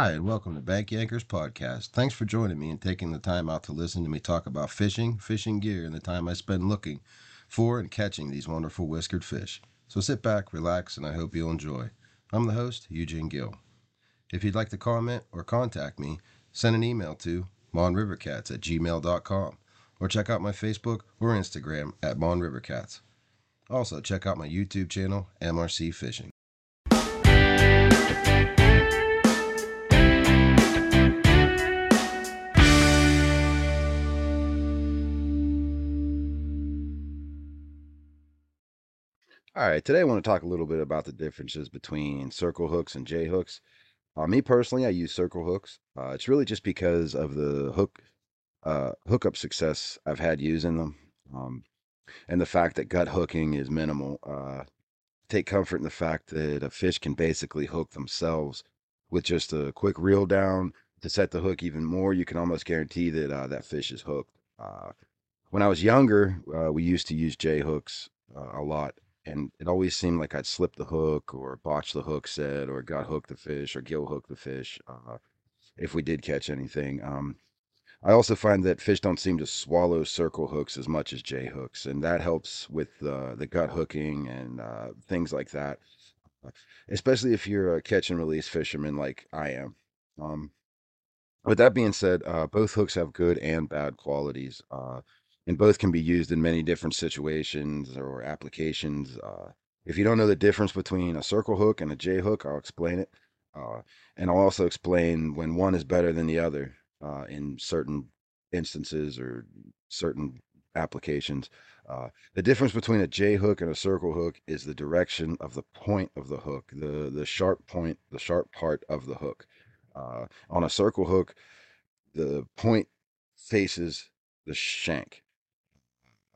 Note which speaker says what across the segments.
Speaker 1: Hi, and welcome to Bank Yankers Podcast. Thanks for joining me and taking the time out to listen to me talk about fishing, fishing gear, and the time I spend looking for and catching these wonderful whiskered fish. So sit back, relax, and I hope you'll enjoy. I'm the host, Eugene Gill. If you'd like to comment or contact me, send an email to monrivercats at gmail.com or check out my Facebook or Instagram at monrivercats. Also, check out my YouTube channel, MRC Fishing. All right, today I want to talk a little bit about the differences between circle hooks and J hooks. Uh, me personally, I use circle hooks. Uh, it's really just because of the hook uh, hookup success I've had using them, um, and the fact that gut hooking is minimal. Uh, take comfort in the fact that a fish can basically hook themselves with just a quick reel down to set the hook even more. You can almost guarantee that uh, that fish is hooked. Uh, when I was younger, we used to use J hooks a lot and it always seemed like I'd slip the hook or botch the hook set or got hooked the fish or gill hook the fish uh, if we did catch anything. Um, I also find that fish don't seem to swallow circle hooks as much as J hooks, and that helps with uh, the gut hooking and uh, things like that. Especially if you're a catch and release fisherman like I am. Um, with that being said, uh, both hooks have good and bad qualities. Uh, and both can be used in many different situations or applications. Uh, if you don't know the difference between a circle hook and a J hook, I'll explain it. Uh, and I'll also explain when one is better than the other uh, in certain instances or certain applications. Uh, the difference between a J hook and a circle hook is the direction of the point of the hook, the the sharp point, the sharp part of the hook. Uh, on a circle hook, the point faces the shank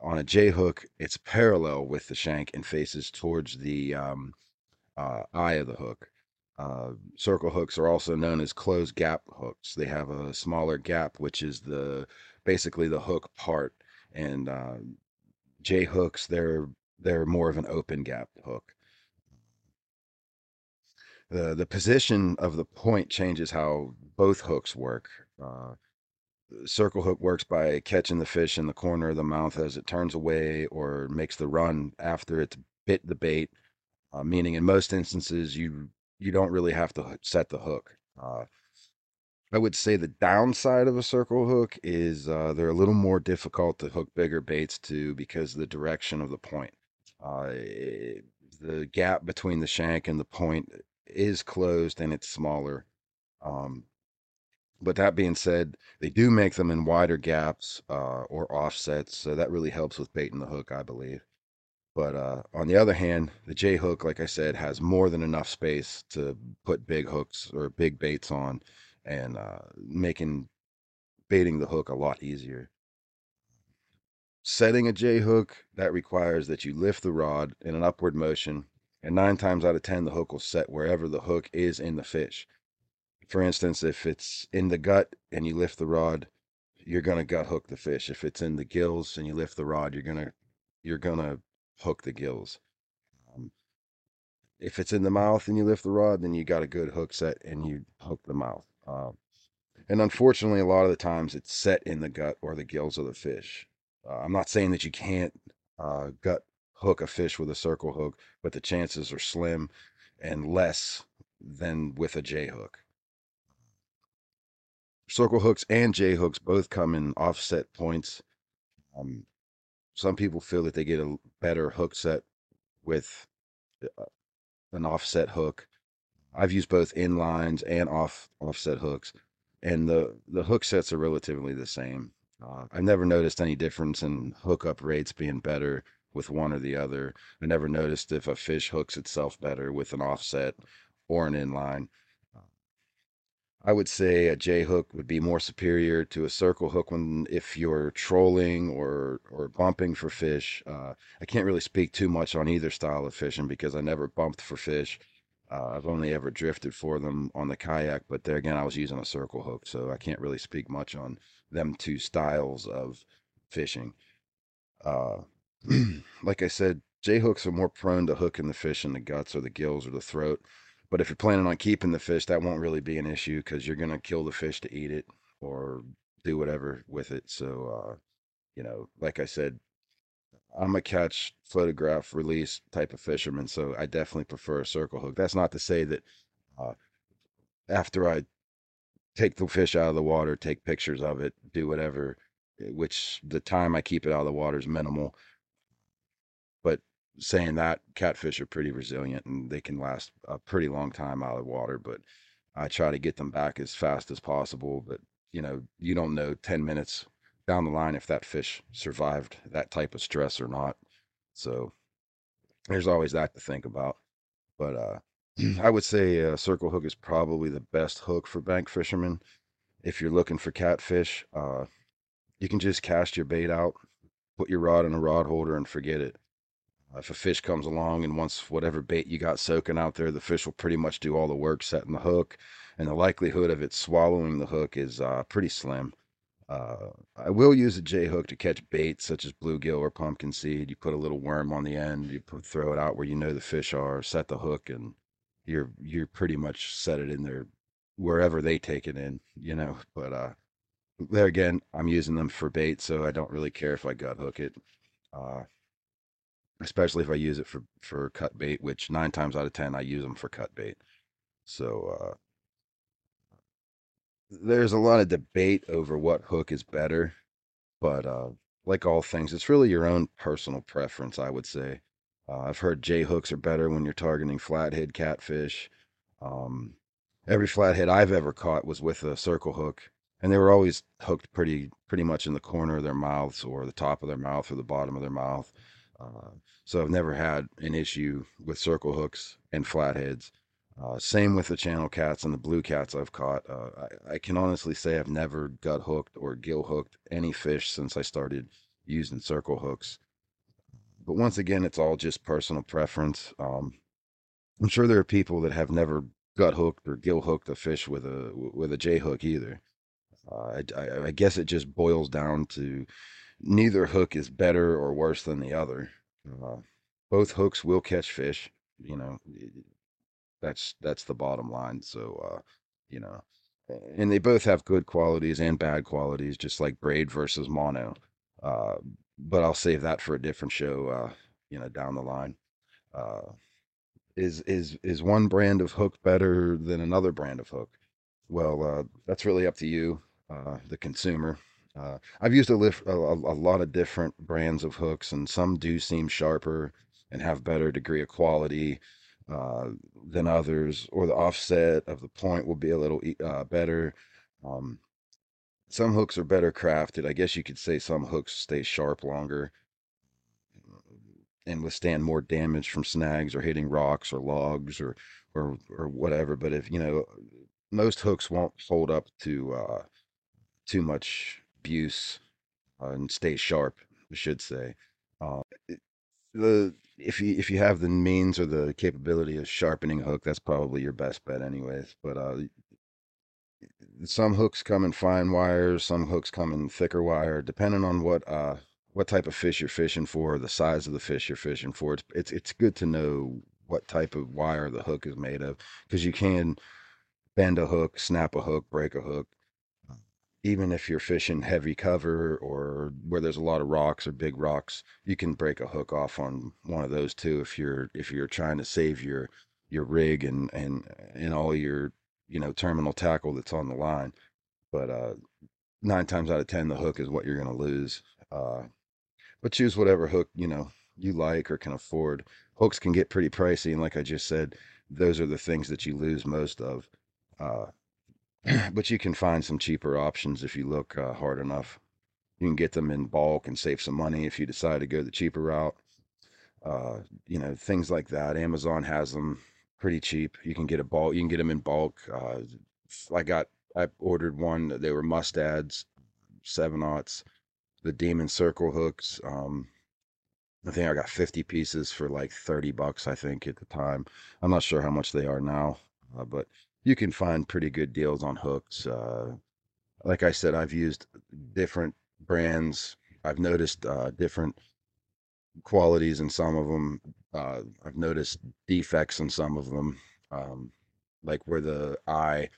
Speaker 1: on a J hook, it's parallel with the shank and faces towards the um, uh, eye of the hook. Uh, circle hooks are also known as closed gap hooks. They have a smaller gap, which is the basically the hook part, and uh, J hooks they're they're more of an open gap hook. The the position of the point changes how both hooks work. Uh, circle hook works by catching the fish in the corner of the mouth as it turns away or makes the run after it's bit the bait. Uh, meaning, in most instances, you you don't really have to set the hook. Uh, I would say the downside of a circle hook is uh, they're a little more difficult to hook bigger baits to because the direction of the point. Uh, it, the gap between the shank and the point is closed and it's smaller. Um, but that being said, they do make them in wider gaps uh, or offsets, so that really helps with baiting the hook, I believe. But uh, on the other hand, the J hook, like I said, has more than enough space to put big hooks or big baits on, and uh, making baiting the hook a lot easier. Setting a J hook that requires that you lift the rod in an upward motion, and nine times out of ten, the hook will set wherever the hook is in the fish for instance, if it's in the gut and you lift the rod, you're gonna gut hook the fish. If it's in the gills and you lift the rod, you're gonna you're gonna hook the gills. Um, if it's in the mouth and you lift the rod, then you got a good hook set and you hook the mouth. Uh, and unfortunately, a lot of the times it's set in the gut or the gills of the fish. Uh, I'm not saying that you can't uh, gut hook a fish with a circle hook, but the chances are slim and less than with a J hook circle hooks and J hooks both come in offset points. Um, some people feel that they get a better hook set with uh, an offset hook. I've used both inlines and off offset hooks, and the the hook sets are relatively the same. Uh, I've never noticed any difference in hookup rates being better with one or the other. I never noticed if a fish hooks itself better with an offset or an inline. I would say a J hook would be more superior to a circle hook when if you're trolling or or bumping for fish. Uh, I can't really speak too much on either style of fishing because I never bumped for fish. Uh, I've only ever drifted for them on the kayak, but there again, I was using a circle hook, so I can't really speak much on them two styles of fishing. Uh, like I said, J hooks are more prone to hooking the fish in the guts or the gills or the throat but if you're planning on keeping the fish, that won't really be an issue because you're gonna kill the fish to eat it or do whatever with it. So, uh, you know, like I said, I'm a catch, photograph, release type of fisherman, so I definitely prefer a circle hook. That's not to say that uh, after I take the fish out of the water, take pictures of it, do whatever, eh, which the time I keep it out of the water is minimal. Saying that, catfish are pretty resilient and they can last a pretty long time out of water. But I try to get them back as fast as possible. But you know, you don't know 10 minutes down the line if that fish survived that type of stress or not. So there's always that to think about. But uh, I would say a circle hook is probably the best hook for bank fishermen. If you're looking for catfish, uh, you can just cast your bait out, put your rod in a rod holder, and forget it. If a fish comes along and wants whatever bait you got soaking out there, the fish will pretty much do all the work setting the hook, and the likelihood of it swallowing the hook is uh, pretty slim. Uh, I will use a J hook to catch bait such as bluegill or pumpkin seed. You put a little worm on the end, you put, throw it out where you know the fish are, set the hook, and you're you're pretty much set it in there wherever they take it in, you know. But uh, there again, I'm using them for bait, so I don't really care if I gut hook it. Uh, especially if I use it for for cut bait, which nine times out of ten I use them for cut bait. So uh, there's a lot of debate over what hook is better, but uh, like all things, it's really your own personal preference, I would say. Uh, I've heard J hooks are better when you're targeting flathead catfish. Um, every flathead I've ever caught was with a circle hook, and they were always hooked pretty pretty much in the corner of their mouths or the top of their mouth or the bottom of their mouth. Uh, so I've never had an issue with circle hooks and flatheads. Uh, same with the channel cats and the blue cats I've caught. Uh, I, I, can honestly say I've never gut hooked or gill hooked any fish since I started using circle hooks. But once again, it's all just personal preference. Um, I'm sure there are people that have never gut hooked or gill hooked a fish with a with a J hook either. Uh, I, I, guess it just boils down to neither hook is better or worse than the other. Uh, both hooks will catch fish. You know, that's that's the bottom line. So, uh, you know, and they both have good qualities and bad qualities, just like braid versus mono. Uh, but I'll save that for a different show. Uh, you know, down the line. Uh, is is is one brand of hook better than another brand of hook? Well, uh, that's really up to you, uh, the consumer. Uh, I've used a, a, a lot of different brands of hooks, and some do seem sharper and have better degree of quality uh, than others, or the offset of the point will be a little uh, better. Um, some hooks are better crafted. I guess you could say some hooks stay sharp longer and withstand more damage from snags or hitting rocks or logs or or or whatever. But if you know, most hooks won't hold up to uh, too much abuse uh, and stay sharp. I should say. Uh, the if you if you have the means or the capability of sharpening a hook, that's probably your best bet, anyways. But uh, some hooks come in fine wire, some hooks come in thicker wire, depending on what uh what type of fish you're fishing for, the size of the fish you're fishing for. It's it's it's good to know what type of wire the hook is made of because you can bend a hook, snap a hook, break a hook. Even if you're fishing heavy cover or where there's a lot of rocks or big rocks, you can break a hook off on one of those too if you're if you're trying to save your your rig and and and all your you know terminal tackle that's on the line. But uh, nine times out of ten, the hook is what you're going to lose. Uh, but choose whatever hook you know you like or can afford. Hooks can get pretty pricey, and like I just said, those are the things that you lose most of. Uh, but you can find some cheaper options if you look uh, hard enough. You can get them in bulk and save some money if you decide to go the cheaper route. Uh, you know, things like that. Amazon has them pretty cheap. You can get a bulk. You can get them in bulk. Uh, I got. I ordered one. They were mustads, seven aughts the Demon Circle hooks. Um, I think I got 50 pieces for like 30 bucks, I think, at the time. I'm not sure how much they are now, uh, but you can find pretty good deals on hooks. Uh, like I said, I've used different brands. I've noticed uh, different qualities in some of them. Uh, I've noticed defects in some of them. Um, like where the eye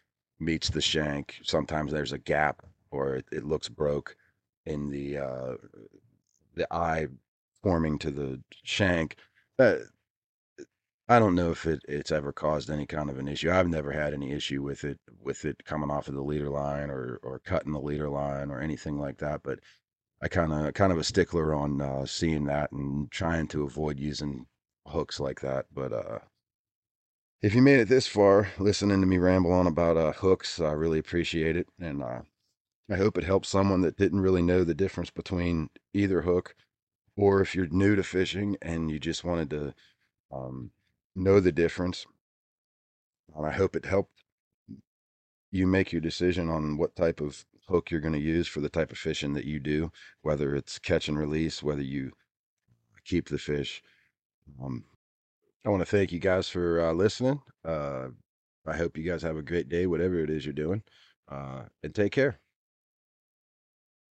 Speaker 1: meets the shank. Sometimes there's a gap or it, it looks broke in the uh, the eye forming to the shank. Uh, I don't know if it, it's ever caused any kind of an issue. I've never had any issue with it with it coming off of the leader line or or cutting the leader line or anything like that. But I kind of kind of a stickler on uh, seeing that and trying to avoid using hooks like that. But uh, if you made it this far, listening to me ramble on about uh, hooks, I really appreciate it, and uh, I hope it helps someone that didn't really know the difference between either hook, or if you're new to fishing and you just wanted to um, know the difference. And I hope it helped you make your decision on what type of hook you're going to use for the type of fishing that you do, whether it's catch and release, whether you keep the fish. Um, I want to thank you guys for uh, listening. Uh, I hope you guys have a great day, whatever it is you're doing, uh, and take care.